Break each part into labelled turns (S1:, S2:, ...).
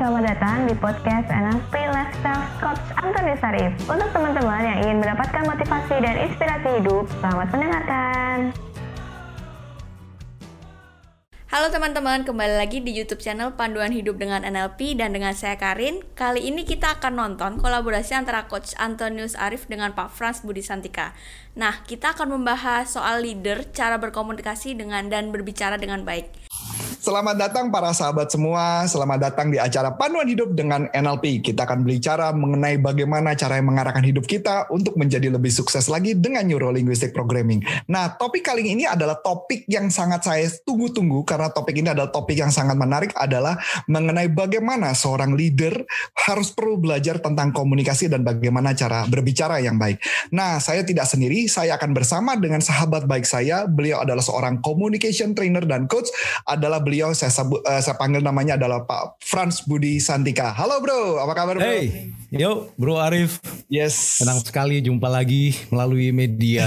S1: selamat datang di podcast NLP Lifestyle Coach Antoni Sarif. Untuk teman-teman yang ingin mendapatkan motivasi dan inspirasi hidup, selamat mendengarkan.
S2: Halo teman-teman, kembali lagi di YouTube channel Panduan Hidup dengan NLP dan dengan saya Karin. Kali ini kita akan nonton kolaborasi antara Coach Antonius Arif dengan Pak Frans Budi Santika. Nah, kita akan membahas soal leader, cara berkomunikasi dengan dan berbicara dengan baik.
S3: Selamat datang para sahabat semua. Selamat datang di acara Panduan Hidup dengan NLP. Kita akan berbicara mengenai bagaimana cara mengarahkan hidup kita untuk menjadi lebih sukses lagi dengan Neuro Linguistic Programming. Nah, topik kali ini adalah topik yang sangat saya tunggu-tunggu karena topik ini adalah topik yang sangat menarik adalah mengenai bagaimana seorang leader harus perlu belajar tentang komunikasi dan bagaimana cara berbicara yang baik. Nah, saya tidak sendiri, saya akan bersama dengan sahabat baik saya. Beliau adalah seorang communication trainer dan coach, adalah beliau saya sebut uh, saya panggil namanya adalah Pak Frans Budi Santika. Halo bro, apa kabar bro?
S4: Hey, yo bro Arif.
S3: Yes.
S4: Senang sekali jumpa lagi melalui media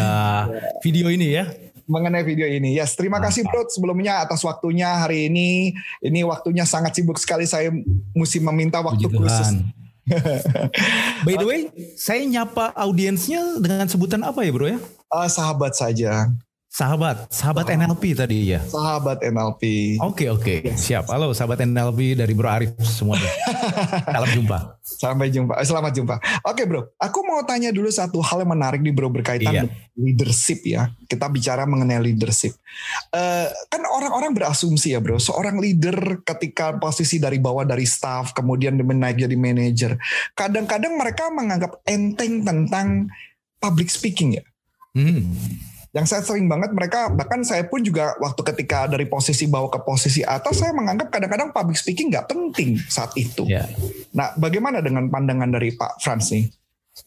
S4: video ini ya
S3: mengenai video ini. Yes, terima kasih Bro sebelumnya atas waktunya hari ini. Ini waktunya sangat sibuk sekali saya mesti meminta waktu Puji khusus.
S4: By the way, saya nyapa audiensnya dengan sebutan apa ya Bro ya?
S3: Uh, sahabat saja.
S4: Sahabat, sahabat oh. NLP tadi ya.
S3: Sahabat NLP.
S4: Oke okay, oke, okay. siap. Halo sahabat NLP dari Bro Arif semuanya. Salam jumpa.
S3: Sampai jumpa. Eh, selamat jumpa. Oke okay, Bro, aku mau tanya dulu satu hal yang menarik nih Bro berkaitan iya. leadership ya. Kita bicara mengenai leadership. Uh, kan orang-orang berasumsi ya Bro, seorang leader ketika posisi dari bawah dari staff kemudian menaik jadi manajer, kadang-kadang mereka menganggap enteng tentang public speaking ya. Hmm yang saya sering banget mereka bahkan saya pun juga waktu ketika dari posisi bawah ke posisi atas saya menganggap kadang-kadang public speaking nggak penting saat itu. Yeah. Nah, bagaimana dengan pandangan dari Pak Frans nih?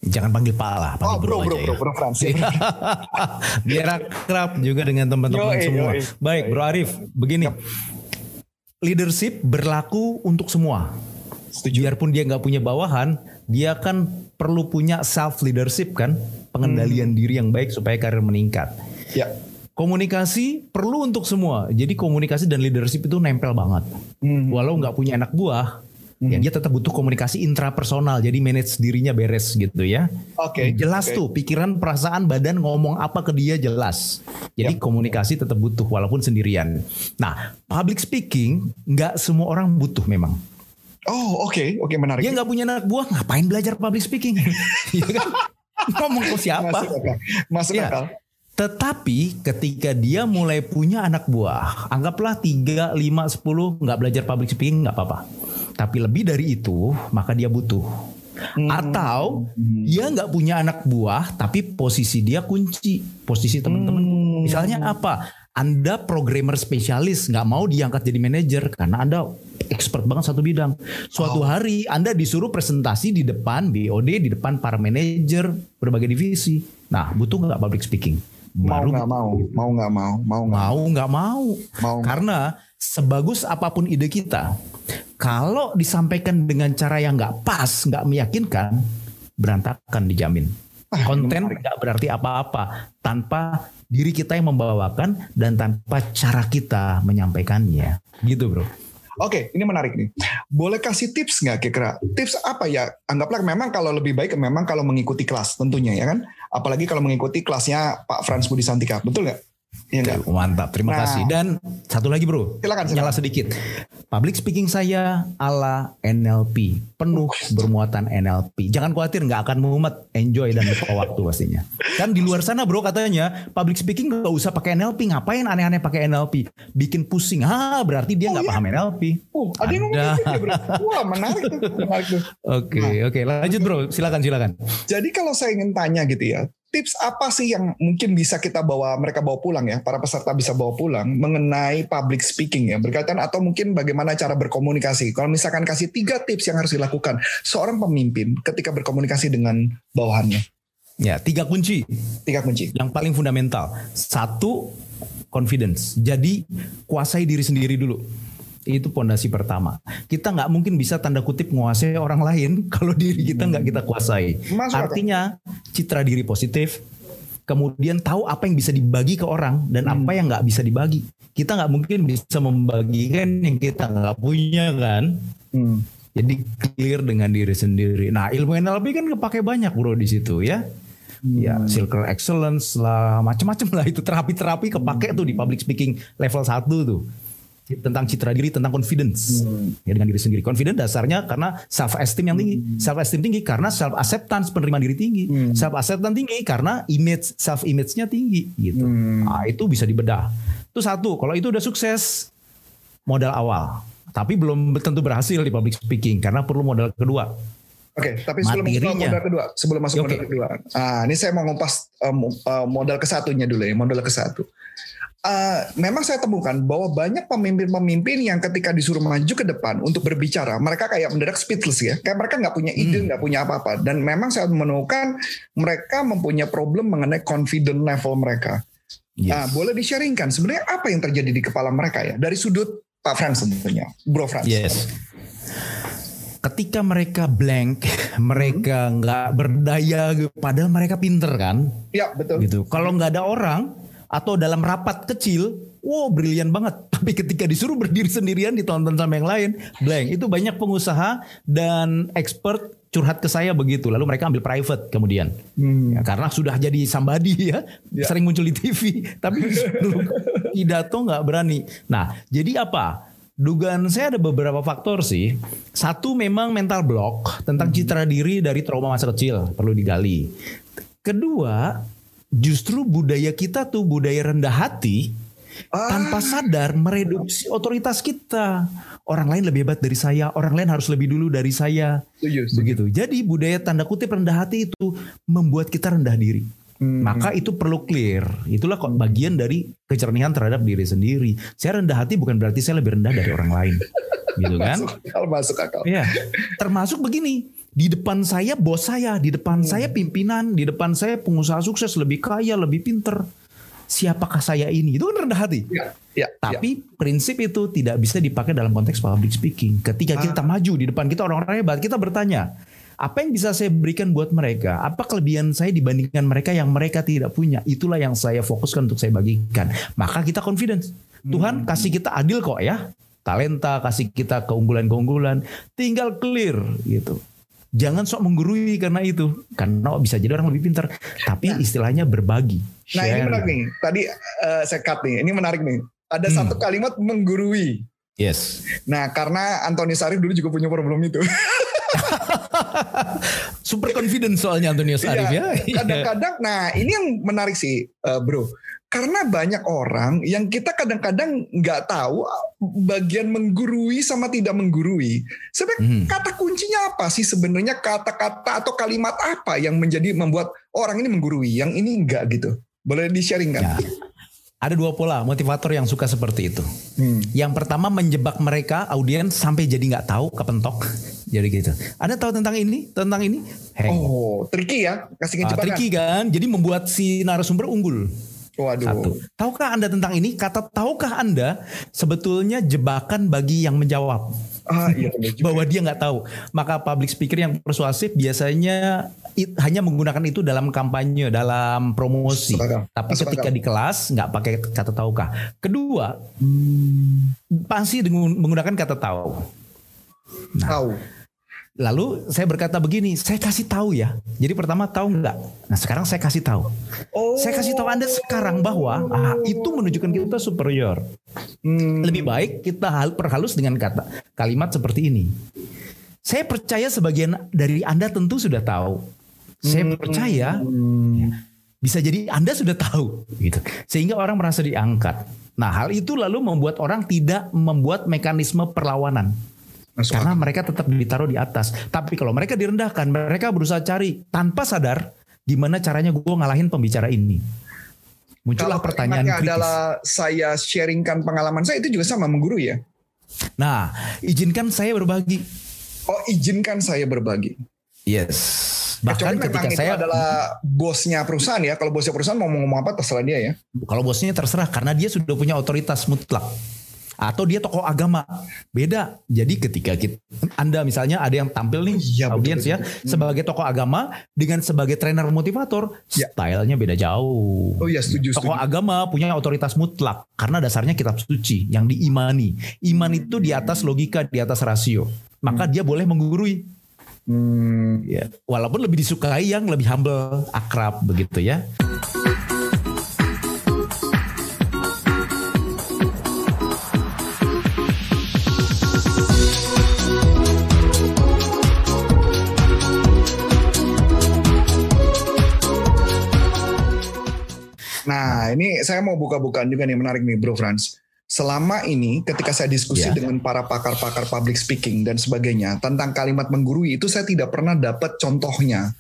S4: Jangan panggil Pak lah, panggil
S3: oh, bro, bro, bro, ya. bro, Frans. Ya.
S4: Biar akrab juga dengan teman-teman semua. Yo, Baik, Bro Arif, begini. Leadership berlaku untuk semua. Setuju. Biarpun dia nggak punya bawahan, dia kan perlu punya self leadership kan pengendalian hmm. diri yang baik supaya karir meningkat. Ya. Komunikasi perlu untuk semua. Jadi komunikasi dan leadership itu nempel banget. Hmm. Walau nggak punya anak buah, hmm. ya dia tetap butuh komunikasi intrapersonal. Jadi manage dirinya beres gitu ya.
S3: Oke. Okay.
S4: Jelas okay. tuh pikiran, perasaan, badan ngomong apa ke dia jelas. Jadi yep. komunikasi tetap butuh walaupun sendirian. Nah, public speaking nggak semua orang butuh memang.
S3: Oh oke okay. oke okay, menarik.
S4: Dia nggak punya anak buah ngapain belajar public speaking? Iya kan? Ngomong ke siapa? Masuk akal.
S3: Masuk ya. akal.
S4: Tetapi ketika dia mulai punya anak buah, anggaplah 3, 5, 10 nggak belajar public speaking nggak apa-apa. Tapi lebih dari itu, maka dia butuh. Hmm. Atau dia nggak punya anak buah, tapi posisi dia kunci, posisi teman-teman. Hmm. Misalnya apa? Anda programmer spesialis nggak mau diangkat jadi manajer karena Anda expert banget satu bidang. Suatu oh. hari Anda disuruh presentasi di depan BOD, di depan para manajer berbagai divisi. Nah, butuh nggak public speaking?
S3: Baru mau nggak mau, mau nggak mau, mau
S4: nggak mau nggak mau. mau. Karena sebagus apa pun ide kita, kalau disampaikan dengan cara yang nggak pas, nggak meyakinkan, berantakan dijamin. Ah, Konten nggak berarti apa-apa tanpa diri kita yang membawakan dan tanpa cara kita menyampaikannya. Gitu bro.
S3: Oke, ini menarik nih. Boleh kasih tips nggak kira-kira? Tips apa ya? Anggaplah memang kalau lebih baik memang kalau mengikuti kelas tentunya ya kan. Apalagi kalau mengikuti kelasnya Pak Frans Budi Santika, betul nggak?
S4: Ya, Mantap, terima nah, kasih. Dan satu lagi bro,
S3: silakan, silakan.
S4: nyala sedikit. Public speaking saya ala NLP, penuh bermuatan NLP. Jangan khawatir, nggak akan mumet, enjoy dan lupa waktu pastinya. Kan di luar sana bro katanya public speaking nggak usah pakai NLP, ngapain aneh-aneh pakai NLP? Bikin pusing, ah berarti dia nggak oh, iya? paham NLP.
S3: Oh, ada yang ngomong gitu bro. Wah menarik tuh, menarik tuh.
S4: Oke, nah, oke, lanjut bro, silakan silakan.
S3: Jadi kalau saya ingin tanya gitu ya, tips apa sih yang mungkin bisa kita bawa mereka bawa pulang ya? Para peserta bisa bawa pulang mengenai public speaking ya berkaitan atau mungkin bagaimana cara berkomunikasi. Kalau misalkan kasih tiga tips yang harus dilakukan seorang pemimpin ketika berkomunikasi dengan bawahannya.
S4: Ya tiga kunci.
S3: Tiga kunci.
S4: Yang paling fundamental. Satu confidence. Jadi kuasai diri sendiri dulu itu pondasi pertama. Kita nggak mungkin bisa tanda kutip menguasai orang lain kalau diri kita nggak kita kuasai. Masuk Artinya citra diri positif, kemudian tahu apa yang bisa dibagi ke orang dan hmm. apa yang nggak bisa dibagi. Kita nggak mungkin bisa membagikan yang kita nggak punya kan. Hmm. Jadi clear dengan diri sendiri. Nah, ilmu NLP kan kepake banyak bro di situ ya. Ya, circle excellence lah, macam-macam lah itu terapi-terapi kepake tuh di public speaking level 1 tuh. Tentang citra diri, tentang confidence. Ya dengan diri sendiri. Confidence dasarnya karena self esteem yang tinggi. Self esteem tinggi karena self acceptance penerimaan diri tinggi. Self acceptance tinggi karena image self image-nya tinggi gitu. Nah, itu bisa dibedah. Itu satu. Kalau itu udah sukses modal awal. Tapi belum tentu berhasil di public speaking karena perlu modal kedua.
S3: Oke, tapi sebelum masuk modal kedua, sebelum masuk
S4: Oke.
S3: modal kedua, ah ini saya mau ngumpas eh, mo- eh, modal ke satunya dulu ya, modal ke satu. Eh, memang saya temukan bahwa banyak pemimpin-pemimpin yang ketika disuruh maju ke depan untuk berbicara, mereka kayak mendadak speechless ya, kayak mereka nggak punya ide, nggak punya apa-apa. Dan memang saya menemukan mereka mempunyai problem mengenai confident level mereka.
S4: Yes.
S3: Ah, boleh di-sharingkan sebenarnya apa yang terjadi di kepala mereka ya dari sudut Pak Frans tentunya, Bro Frans.
S4: Yes. Ketika mereka blank, mereka nggak berdaya, padahal mereka pinter kan,
S3: Ya betul.
S4: gitu. Kalau nggak ada orang atau dalam rapat kecil, wow brilian banget. Tapi ketika disuruh berdiri sendirian ditonton sama yang lain, blank. Itu banyak pengusaha dan expert curhat ke saya begitu. Lalu mereka ambil private kemudian, Ya, karena sudah jadi somebody ya,
S3: Ya.
S4: sering muncul di TV. Tapi disuruh pidato nggak berani. Nah, jadi apa? Dugaan saya ada beberapa faktor sih. Satu memang mental block tentang citra diri dari trauma masa kecil perlu digali. Kedua, justru budaya kita tuh budaya rendah hati
S3: Ah.
S4: tanpa sadar mereduksi otoritas kita. Orang lain lebih hebat dari saya, orang lain harus lebih dulu dari saya.
S3: Setuju, setuju.
S4: Begitu. Jadi budaya tanda kutip rendah hati itu membuat kita rendah diri.
S3: Hmm.
S4: Maka itu perlu clear. Itulah bagian dari kecernihan terhadap diri sendiri. Saya rendah hati bukan berarti saya lebih rendah dari orang lain. Gitu kan?
S3: Masuk akal, masuk akal.
S4: Iya. Termasuk begini, di depan saya bos saya, di depan
S3: Hmm.
S4: saya pimpinan, di depan saya pengusaha sukses lebih kaya, lebih pinter. Siapakah saya ini? Itu kan rendah hati.
S3: Ya, ya, ya.
S4: Tapi prinsip itu tidak bisa dipakai dalam konteks public speaking. Ketika kita
S3: Ah.
S4: maju di depan kita orang-orang hebat, kita bertanya, apa yang bisa saya berikan buat mereka? Apa kelebihan saya dibandingkan mereka yang mereka tidak punya? Itulah yang saya fokuskan untuk saya bagikan. Maka kita confidence. Tuhan
S3: Hmm.
S4: kasih kita adil kok ya. Talenta, kasih kita keunggulan-keunggulan. Tinggal clear gitu. Jangan sok menggurui karena itu. Karena bisa jadi orang lebih pintar. Tapi istilahnya berbagi.
S3: Nah ini
S4: share.
S3: menarik nih. Tadi eh, saya cut nih. Ini menarik nih. Ada
S4: Hmm.
S3: satu kalimat menggurui.
S4: Yes.
S3: Nah karena Antoni Sarif dulu juga punya problem itu.
S4: Super confident soalnya Antonius Arif ya.
S3: Iya, Kadang-kadang, nah ini yang menarik sih, eh, bro. Karena banyak orang yang kita kadang-kadang nggak tahu bagian menggurui sama tidak menggurui. Sebenarnya
S4: Hmm.
S3: kata kuncinya apa sih sebenarnya kata-kata atau kalimat apa yang menjadi membuat orang ini menggurui, yang ini enggak gitu. Boleh di-sharing kan?
S4: Ya. Ada dua pola motivator yang suka seperti itu.
S3: Hmm.
S4: Yang pertama menjebak mereka audiens sampai jadi nggak tahu kepentok. Jadi gitu. Ada tahu tentang ini, tentang ini? Heng.
S3: Oh, tricky ya, kasih
S4: Ah,
S3: jebakan.
S4: tricky kan? Jadi membuat si narasumber unggul.
S3: Waduh.
S4: Satu. Tahukah Anda tentang ini? Kata tahukah Anda sebetulnya jebakan bagi yang menjawab.
S3: Ah, iya
S4: bahwa dia nggak tahu. Maka public speaker yang persuasif biasanya it- hanya menggunakan itu dalam kampanye, dalam promosi. Tapi ketika di kelas nggak pakai kata tahukah. Kedua, pasti dengan menggunakan kata tahu. Nah,
S3: Tahu.
S4: Lalu saya berkata begini, saya kasih tahu ya. Jadi pertama tahu nggak? Nah sekarang saya kasih tahu.
S3: Oh.
S4: Saya kasih tahu Anda sekarang bahwa ah, itu menunjukkan kita superior.
S3: Hmm.
S4: Lebih baik kita hal perhalus dengan kata kalimat seperti ini. Saya percaya sebagian dari Anda tentu sudah tahu. Saya percaya ya, bisa jadi Anda sudah tahu gitu. Sehingga orang merasa diangkat. Nah, hal itu lalu membuat orang tidak membuat mekanisme perlawanan.
S3: Masuk
S4: Karena mereka tetap ditaruh di atas. Tapi kalau mereka direndahkan, mereka berusaha cari tanpa sadar gimana caranya gue ngalahin pembicara ini. Muncullah
S3: Kalau
S4: pertanyaan kritis.
S3: adalah saya sharingkan pengalaman saya itu juga sama menggurui ya.
S4: Nah, izinkan saya berbagi.
S3: Oh izinkan saya berbagi.
S4: Yes.
S3: Kecuali
S4: Bahkan ketika
S3: memang itu
S4: saya
S3: adalah bosnya perusahaan ya. Kalau bosnya perusahaan mau ngomong apa terserah dia ya.
S4: kalau bosnya terserah karena dia sudah punya otoritas mutlak. Atau dia tokoh agama. Beda. Jadi ketika kita, Anda misalnya ada yang tampil nih
S3: betul,
S4: audiens ya
S3: betul.
S4: sebagai tokoh agama dengan sebagai trainer motivator,
S3: Ya.
S4: stylenya beda jauh.
S3: Oh iya setuju
S4: Tokoh
S3: setuju.
S4: agama punya otoritas mutlak karena dasarnya kitab suci yang diimani. Iman itu di atas logika, di atas rasio. maka dia boleh menggurui.
S3: Hmm.
S4: Ya, walaupun lebih disukai yang lebih humble, akrab begitu ya.
S3: Nah, ini saya mau buka-bukaan juga nih menarik nih Bro Franz. Selama ini ketika saya diskusi
S4: Ya.
S3: dengan para pakar-pakar public speaking dan sebagainya tentang kalimat menggurui itu saya tidak pernah dapat contohnya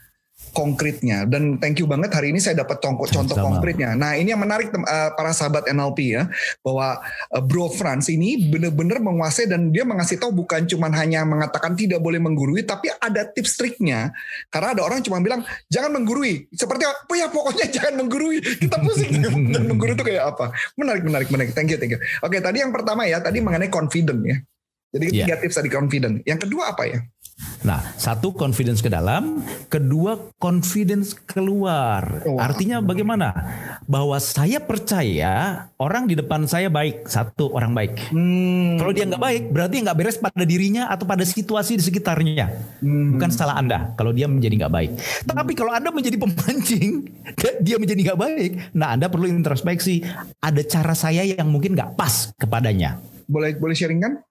S3: konkretnya dan thank you banget hari ini saya dapat contoh contoh
S4: Sama.
S3: konkretnya. Nah, ini yang menarik eh, para sahabat NLP ya bahwa eh, Bro Franz ini benar-benar menguasai dan dia mengasih tahu bukan cuman hanya mengatakan tidak boleh menggurui tapi ada tips triknya. Karena ada orang cuma bilang jangan menggurui. Seperti apa ya pokoknya jangan menggurui. Kita pusing dan menggurui itu kayak apa? Menarik menarik menarik. Thank you thank you. Oke, tadi yang pertama ya tadi mengenai confident ya. Jadi
S4: Iya.
S3: tiga tips tadi confident. Yang kedua apa ya?
S4: Nah, satu confidence ke dalam, kedua confidence keluar. Artinya bagaimana? Bahwa saya percaya orang di depan saya baik, satu orang baik.
S3: Hmm.
S4: Kalau dia nggak baik, berarti nggak beres pada dirinya atau pada situasi di sekitarnya.
S3: Hmm.
S4: Bukan salah Anda kalau dia menjadi nggak baik. Tapi kalau Anda menjadi pemancing, dia menjadi nggak baik, nah Anda perlu introspeksi. Ada cara saya yang mungkin nggak pas kepadanya.
S3: Boleh boleh sharing kan?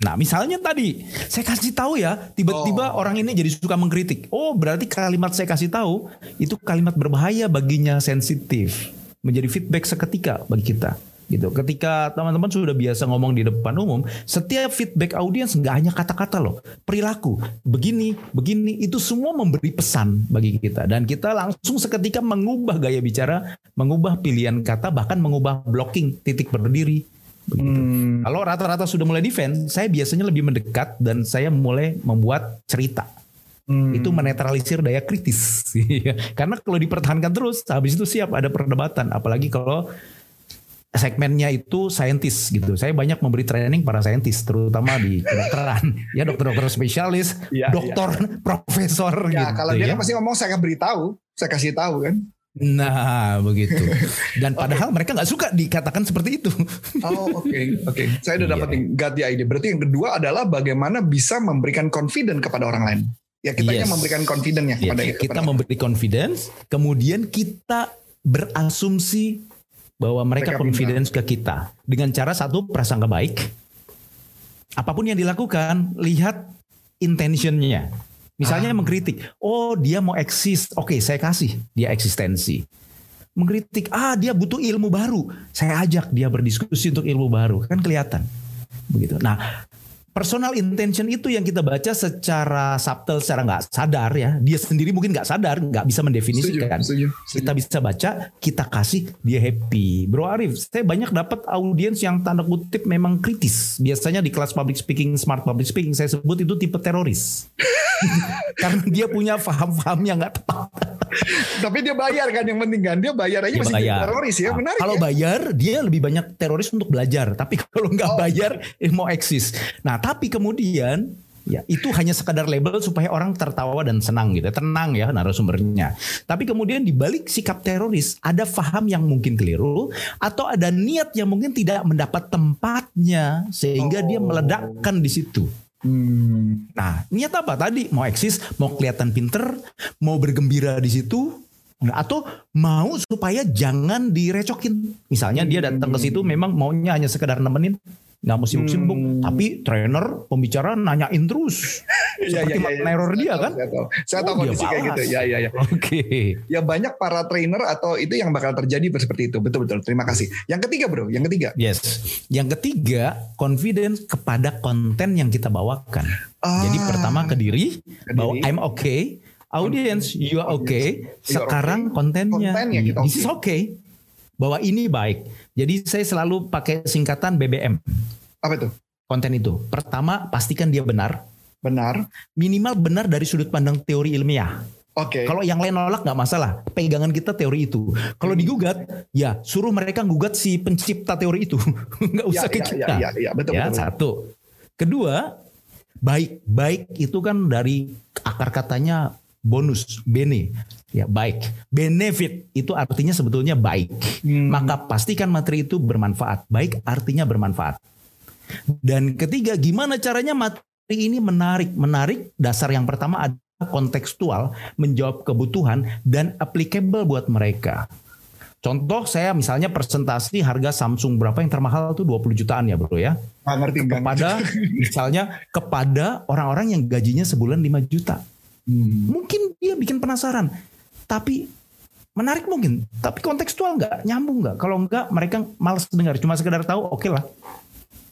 S4: Nah, misalnya tadi saya kasih tahu ya, tiba-tiba
S3: Oh.
S4: orang ini jadi suka mengkritik. Oh, berarti kalimat saya kasih tahu itu kalimat berbahaya baginya sensitif, menjadi feedback seketika bagi kita. Gitu. Ketika teman-teman sudah biasa ngomong di depan umum, setiap feedback audiens nggak hanya kata-kata loh, perilaku, begini, begini, itu semua memberi pesan bagi kita dan kita langsung seketika mengubah gaya bicara, mengubah pilihan kata, bahkan mengubah blocking titik berdiri.
S3: Hmm.
S4: Kalau rata-rata sudah mulai defend, saya biasanya lebih mendekat dan saya mulai membuat cerita.
S3: Hmm.
S4: Itu menetralisir daya kritis. Karena kalau dipertahankan terus, habis itu siap ada perdebatan. Apalagi kalau segmennya itu saintis gitu. Saya banyak memberi training para saintis, terutama di kedokteran. ya dokter-dokter spesialis,
S3: Iya,
S4: dokter, profesor
S3: Ya,
S4: gitu
S3: kalau dia
S4: ya.
S3: kan pasti ngomong saya akan beritahu, saya kasih tahu kan.
S4: Nah, begitu. Dan padahal mereka nggak suka dikatakan seperti itu.
S3: Oh oke oke. Saya udah
S4: Iya.
S3: dapat nih got the idea. Berarti yang kedua adalah bagaimana bisa memberikan confident kepada orang lain. Ya kita
S4: Yes.
S3: memberikan confidentnya
S4: Ya,
S3: kepada
S4: kita
S3: kepada-
S4: memberi confidence, kemudian kita berasumsi bahwa mereka,
S3: Mereka
S4: confidence ke kita dengan cara satu prasangka baik. Apa pun yang dilakukan, lihat intentionnya. Misalnya
S3: Ah.
S4: mengkritik, oh dia mau eksis, oke saya kasih dia eksistensi. Mengkritik, ah dia butuh ilmu baru, saya ajak dia berdiskusi untuk ilmu baru, kan kelihatan. Begitu. Nah, personal intention itu yang kita baca secara subtle, secara nggak sadar ya. Dia sendiri mungkin nggak sadar, nggak bisa mendefinisikan.
S3: Setuju, setuju, setuju.
S4: Kita bisa baca, kita kasih dia happy. Bro Arif, saya banyak dapat audiens yang tanda kutip memang kritis. Biasanya di kelas public speaking, smart public speaking, saya sebut itu tipe teroris. Karena dia punya paham-paham yang nggak tepat.
S3: Tapi dia bayar kan yang penting kan. Dia bayar aja
S4: Dia
S3: masih
S4: bayar.
S3: teroris ya.
S4: Nah,
S3: Menarik
S4: Kalau
S3: ya.
S4: bayar, dia lebih banyak teroris untuk belajar. Tapi kalau nggak
S3: Oh.
S4: bayar, eh, mau eksis. Nah, tapi kemudian ya itu hanya sekadar label supaya orang tertawa dan senang gitu. Tenang ya narasumbernya. Tapi kemudian di balik sikap teroris ada faham yang mungkin keliru atau ada niat yang mungkin tidak mendapat tempatnya sehingga dia
S3: Oh.
S4: meledakkan di situ.
S3: Hmm.
S4: Nah, niat apa tadi? Mau eksis, mau kelihatan pinter, mau bergembira di situ, atau mau supaya jangan direcokin. Misalnya dia datang ke situ memang maunya hanya sekedar nemenin, nggak mau sibuk-sibuk,
S3: Hmm.
S4: tapi trainer pembicara nanyain terus.
S3: Iya,
S4: Seperti
S3: iya, iya.
S4: neror
S3: Saya
S4: dia
S3: tahu,
S4: kan?
S3: Saya tahu, saya tahu
S4: Oh, dia
S3: kondisi kayak gitu. Ya, ya, ya.
S4: Oke.
S3: Ya banyak para trainer atau itu yang bakal terjadi seperti itu. Betul betul. Terima kasih. Yang ketiga bro, yang ketiga.
S4: Yes. Yang ketiga, confidence kepada konten yang kita bawakan.
S3: Ah.
S4: Jadi pertama ke diri,
S3: Ke
S4: bahwa
S3: diri.
S4: I'm okay, audience you are okay. Sekarang
S3: okay.
S4: kontennya,
S3: Kontennya kita
S4: this is
S3: okay.
S4: Okay. Bahwa ini baik. Jadi saya selalu pakai singkatan BBM.
S3: Apa itu?
S4: Konten itu. Pertama, pastikan dia benar.
S3: Benar.
S4: Minimal benar dari sudut pandang teori ilmiah.
S3: Oke.
S4: Kalau yang lain nolak nggak masalah. Pegangan kita teori itu. Kalau
S3: Hmm.
S4: digugat, ya suruh mereka gugat si pencipta teori itu. Nggak usah
S3: Ya,
S4: ke
S3: ya,
S4: kita.
S3: ya, ya, ya, betul,
S4: ya,
S3: betul.
S4: satu. Kedua, baik. Baik itu kan dari akar katanya bonus, bene. Ya, baik. Benefit itu artinya sebetulnya baik.
S3: Hmm.
S4: Maka pastikan materi itu bermanfaat. Baik artinya bermanfaat. Dan ketiga, gimana caranya materi ini menarik, menarik. Dasar yang pertama adalah kontekstual, menjawab kebutuhan dan applicable buat mereka. Contoh saya misalnya presentasi harga Samsung berapa yang termahal tuh 20 jutaan ya bro ya.
S3: Nggak ngerti
S4: Kepada misalnya kepada orang-orang yang gajinya sebulan 5 juta.
S3: Hmm.
S4: Mungkin dia bikin penasaran. Tapi menarik mungkin. Tapi kontekstual nggak? Nyambung nggak? Kalau nggak mereka malas dengar. Cuma sekedar tahu oke lah.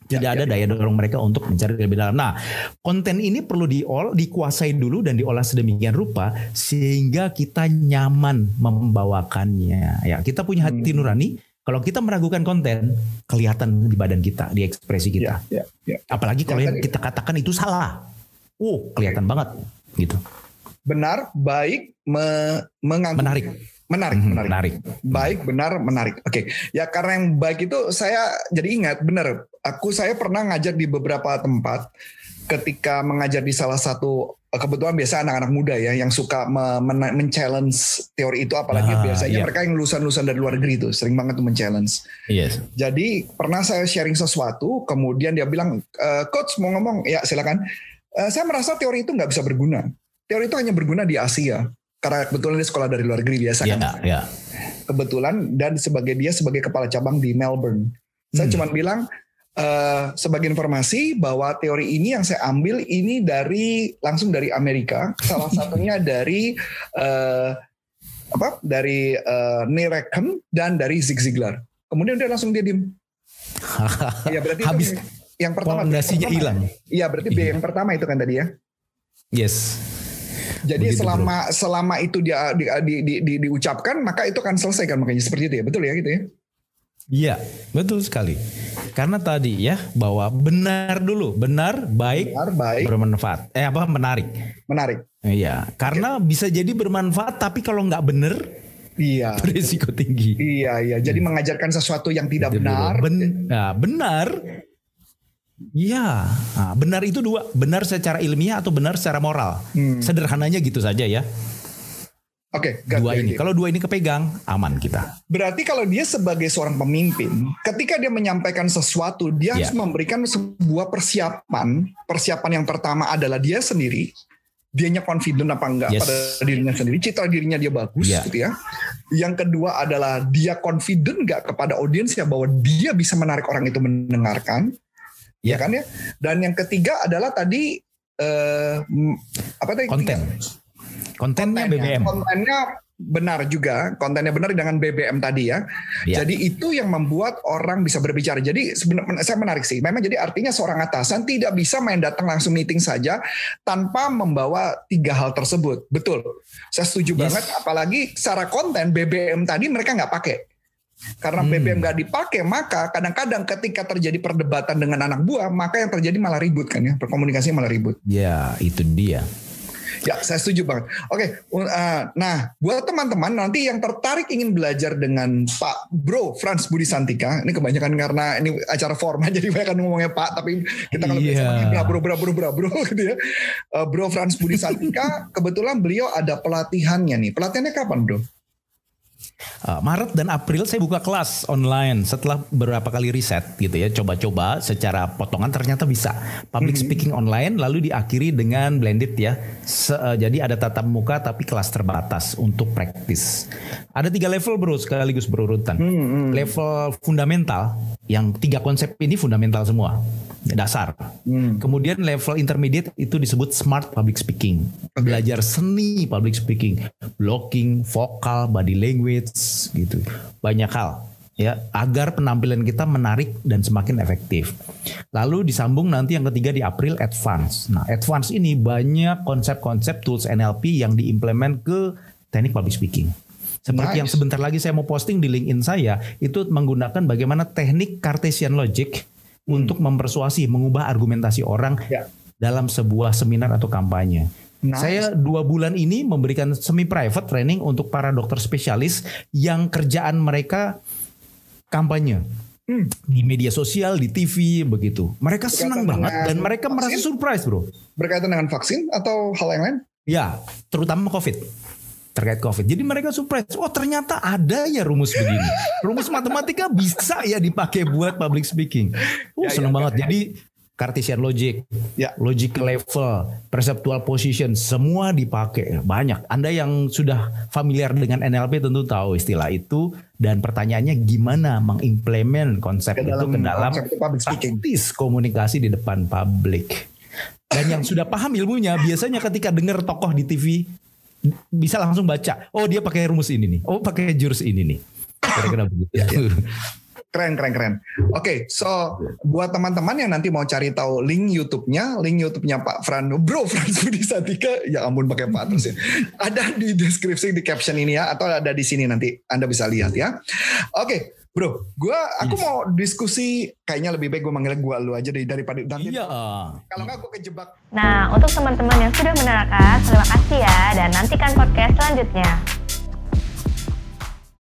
S4: Tidak
S3: Ya,
S4: ada
S3: ya,
S4: daya dorong mereka untuk mencari lebih dalam. Nah, konten ini perlu diol, dikuasai dulu dan diolah sedemikian rupa sehingga kita nyaman membawakannya. Ya, kita punya hati
S3: Hmm.
S4: nurani. Kalau kita meragukan konten, kelihatan di badan kita, di ekspresi kita.
S3: Ya, ya, ya.
S4: Apalagi kalau
S3: Ya,
S4: yang
S3: tadi-
S4: kita katakan itu salah. Oh, kelihatan banget gitu.
S3: Benar, baik, me,
S4: Menarik.
S3: Menarik,
S4: Mhm,
S3: menarik.
S4: menarik.
S3: Baik, benar, menarik. Oke, ya karena yang baik itu saya jadi ingat benar. Aku saya pernah ngajar di beberapa tempat. Ketika mengajar di salah satu kebetulan biasa anak-anak muda ya yang suka me- men- men-challenge teori itu, apalagi
S4: Ah,
S3: biasanya
S4: iya.
S3: mereka yang lulusan-lulusan dari luar negeri itu sering banget tuh men-challenge.
S4: Yes.
S3: Jadi pernah saya sharing sesuatu, kemudian dia bilang, "E, coach mau ngomong, ya silakan. "E, saya merasa teori itu nggak bisa berguna. Teori itu hanya berguna di Asia. Karena kebetulan dia sekolah dari luar negeri biasa
S4: Ya,
S3: kan
S4: ya.
S3: kebetulan dan sebagai dia sebagai kepala cabang di Melbourne. Saya
S4: Hmm.
S3: cuma bilang eh, sebagai informasi bahwa teori ini yang saya ambil ini dari langsung dari Amerika. Salah satunya dari eh, apa? Dari uh, Neil dan dari Zig Ziglar. Kemudian dia langsung dia diem. Iya berarti itu
S4: Habis
S3: yang pertama.
S4: Pondasinya
S3: pertama.
S4: hilang.
S3: Iya berarti B
S4: Iya.
S3: yang pertama itu kan tadi ya.
S4: Yes.
S3: Jadi
S4: Begitu,
S3: selama selama itu dia di, di, di, di- diucapkan maka itu akan selesai kan makanya seperti itu ya betul ya gitu ya.
S4: Iya, betul sekali. Karena tadi ya bahwa benar dulu, benar, baik,
S3: Benar, baik,
S4: bermanfaat. Eh apa menarik?
S3: menarik.
S4: Iya, karena bisa jadi bermanfaat tapi kalau nggak benar
S3: Iya.
S4: berisiko tinggi.
S3: Iya, iya. Jadi mengajarkan sesuatu yang tidak benar.
S4: Ben- nah, benar. Iya, nah, benar itu dua, benar secara ilmiah atau benar secara moral.
S3: Hmm.
S4: Sederhananya gitu saja ya.
S3: Oke, got
S4: Dua ini. Kalau dua ini kepegang, aman kita.
S3: Berarti kalau dia sebagai seorang pemimpin, ketika dia menyampaikan sesuatu, dia harus
S4: Iya.
S3: memberikan sebuah persiapan. Persiapan yang pertama adalah dia sendiri, dianya confident apa enggak
S4: Yes.
S3: pada dirinya sendiri, citra dirinya dia bagus
S4: Iya.
S3: gitu ya. Yang kedua adalah dia confident nggak kepada audiensnya bahwa dia bisa menarik orang itu mendengarkan, ya kan ya. Dan yang ketiga adalah tadi eh, apa tadi?
S4: Konten. Kontennya BBM.
S3: Kontennya benar juga, kontennya benar dengan BBM tadi ya.
S4: Ya.
S3: Jadi itu yang membuat orang bisa berbicara. Jadi sebenarnya saya menarik sih. Memang jadi artinya seorang atasan tidak bisa main datang langsung meeting saja tanpa membawa tiga hal tersebut. Betul. Saya setuju
S4: Yes.
S3: banget. Apalagi secara konten BBM tadi mereka nggak pakai. Karena
S4: Hmm.
S3: BBM nggak dipakai, maka kadang-kadang ketika terjadi perdebatan dengan anak buah, maka yang terjadi malah ribut kan ya, berkomunikasi malah ribut.
S4: Ya, itu dia.
S3: Ya, saya setuju banget. Oke, uh, nah buat teman-teman nanti yang tertarik ingin belajar dengan Pak Bro Franz Budi Santika, ini kebanyakan karena ini acara formal jadi banyak ngomongnya Pak, tapi kita kalau biasa panggil bra bro bra bro bra bro gitu ya. Uh, bro Franz Budi Santika, kebetulan beliau ada pelatihannya nih. Pelatihannya kapan Bro?
S4: Uh, Maret dan April saya buka kelas online. Setelah beberapa kali riset gitu ya coba-coba secara potongan ternyata bisa. Public speaking online lalu diakhiri dengan blended ya. Se- uh, jadi ada tatap muka tapi kelas terbatas untuk praktis. Ada tiga level bro sekaligus berurutan level fundamental yang tiga konsep ini fundamental semua dasar. Kemudian level intermediate itu disebut smart public speaking. Belajar seni public speaking. Blocking vokal body language gitu. Banyak hal ya. Agar penampilan kita menarik dan semakin efektif. Lalu disambung nanti yang ketiga di April advance. Nah advance ini banyak konsep-konsep tools NLP yang diimplement ke teknik public speaking. Seperti
S3: Nice.
S4: yang sebentar lagi saya mau posting di LinkedIn saya itu menggunakan bagaimana teknik Cartesian logic untuk mempersuasi, mengubah argumentasi orang
S3: Ya.
S4: dalam sebuah seminar atau kampanye.
S3: Nice.
S4: Saya dua bulan ini memberikan semi private training untuk para dokter spesialis yang kerjaan mereka kampanye
S3: Hmm.
S4: di media sosial, di TV begitu. Mereka senang
S3: dengan
S4: banget dan mereka merasa
S3: vaksin?
S4: surprise, bro.
S3: Berkaitan dengan vaksin atau hal yang lain?
S4: Ya, terutama COVID. Terkait COVID. Jadi mereka surprise. Oh ternyata ada ya rumus begini. Rumus matematika bisa ya dipakai buat public speaking. Oh
S3: Ya,
S4: seneng
S3: ya,
S4: banget.
S3: ya.
S4: Jadi Cartesian logic,
S3: Ya.
S4: logic level, perceptual position, semua dipakai banyak. Anda yang sudah familiar dengan NLP tentu tahu istilah itu dan pertanyaannya gimana mengimplement konsep
S3: Ke
S4: itu ke dalam praktis komunikasi di depan publik. Dan yang sudah paham ilmunya biasanya ketika dengar tokoh di TV bisa langsung baca, oh dia pakai rumus ini nih, oh pakai jurus ini nih. Kira-kira begitu.
S3: Ya, Keren, keren, keren. Oke, so buat teman-teman yang nanti mau cari tahu link YouTube-nya, link YouTube-nya Pak Fran, Bro Frans Budi Satika, ya ampun pakai Pak terus ya. Ada di deskripsi di caption ini ya, atau ada di sini nanti Anda bisa lihat ya. Oke, Bro, gua aku
S4: Yes.
S3: mau diskusi kayaknya lebih baik gue manggil gua lu aja deh daripada nanti
S4: Iya.
S3: kalau nggak gue kejebak
S1: Nah, untuk teman-teman yang sudah menerangkan, terima kasih ya dan nantikan podcast selanjutnya.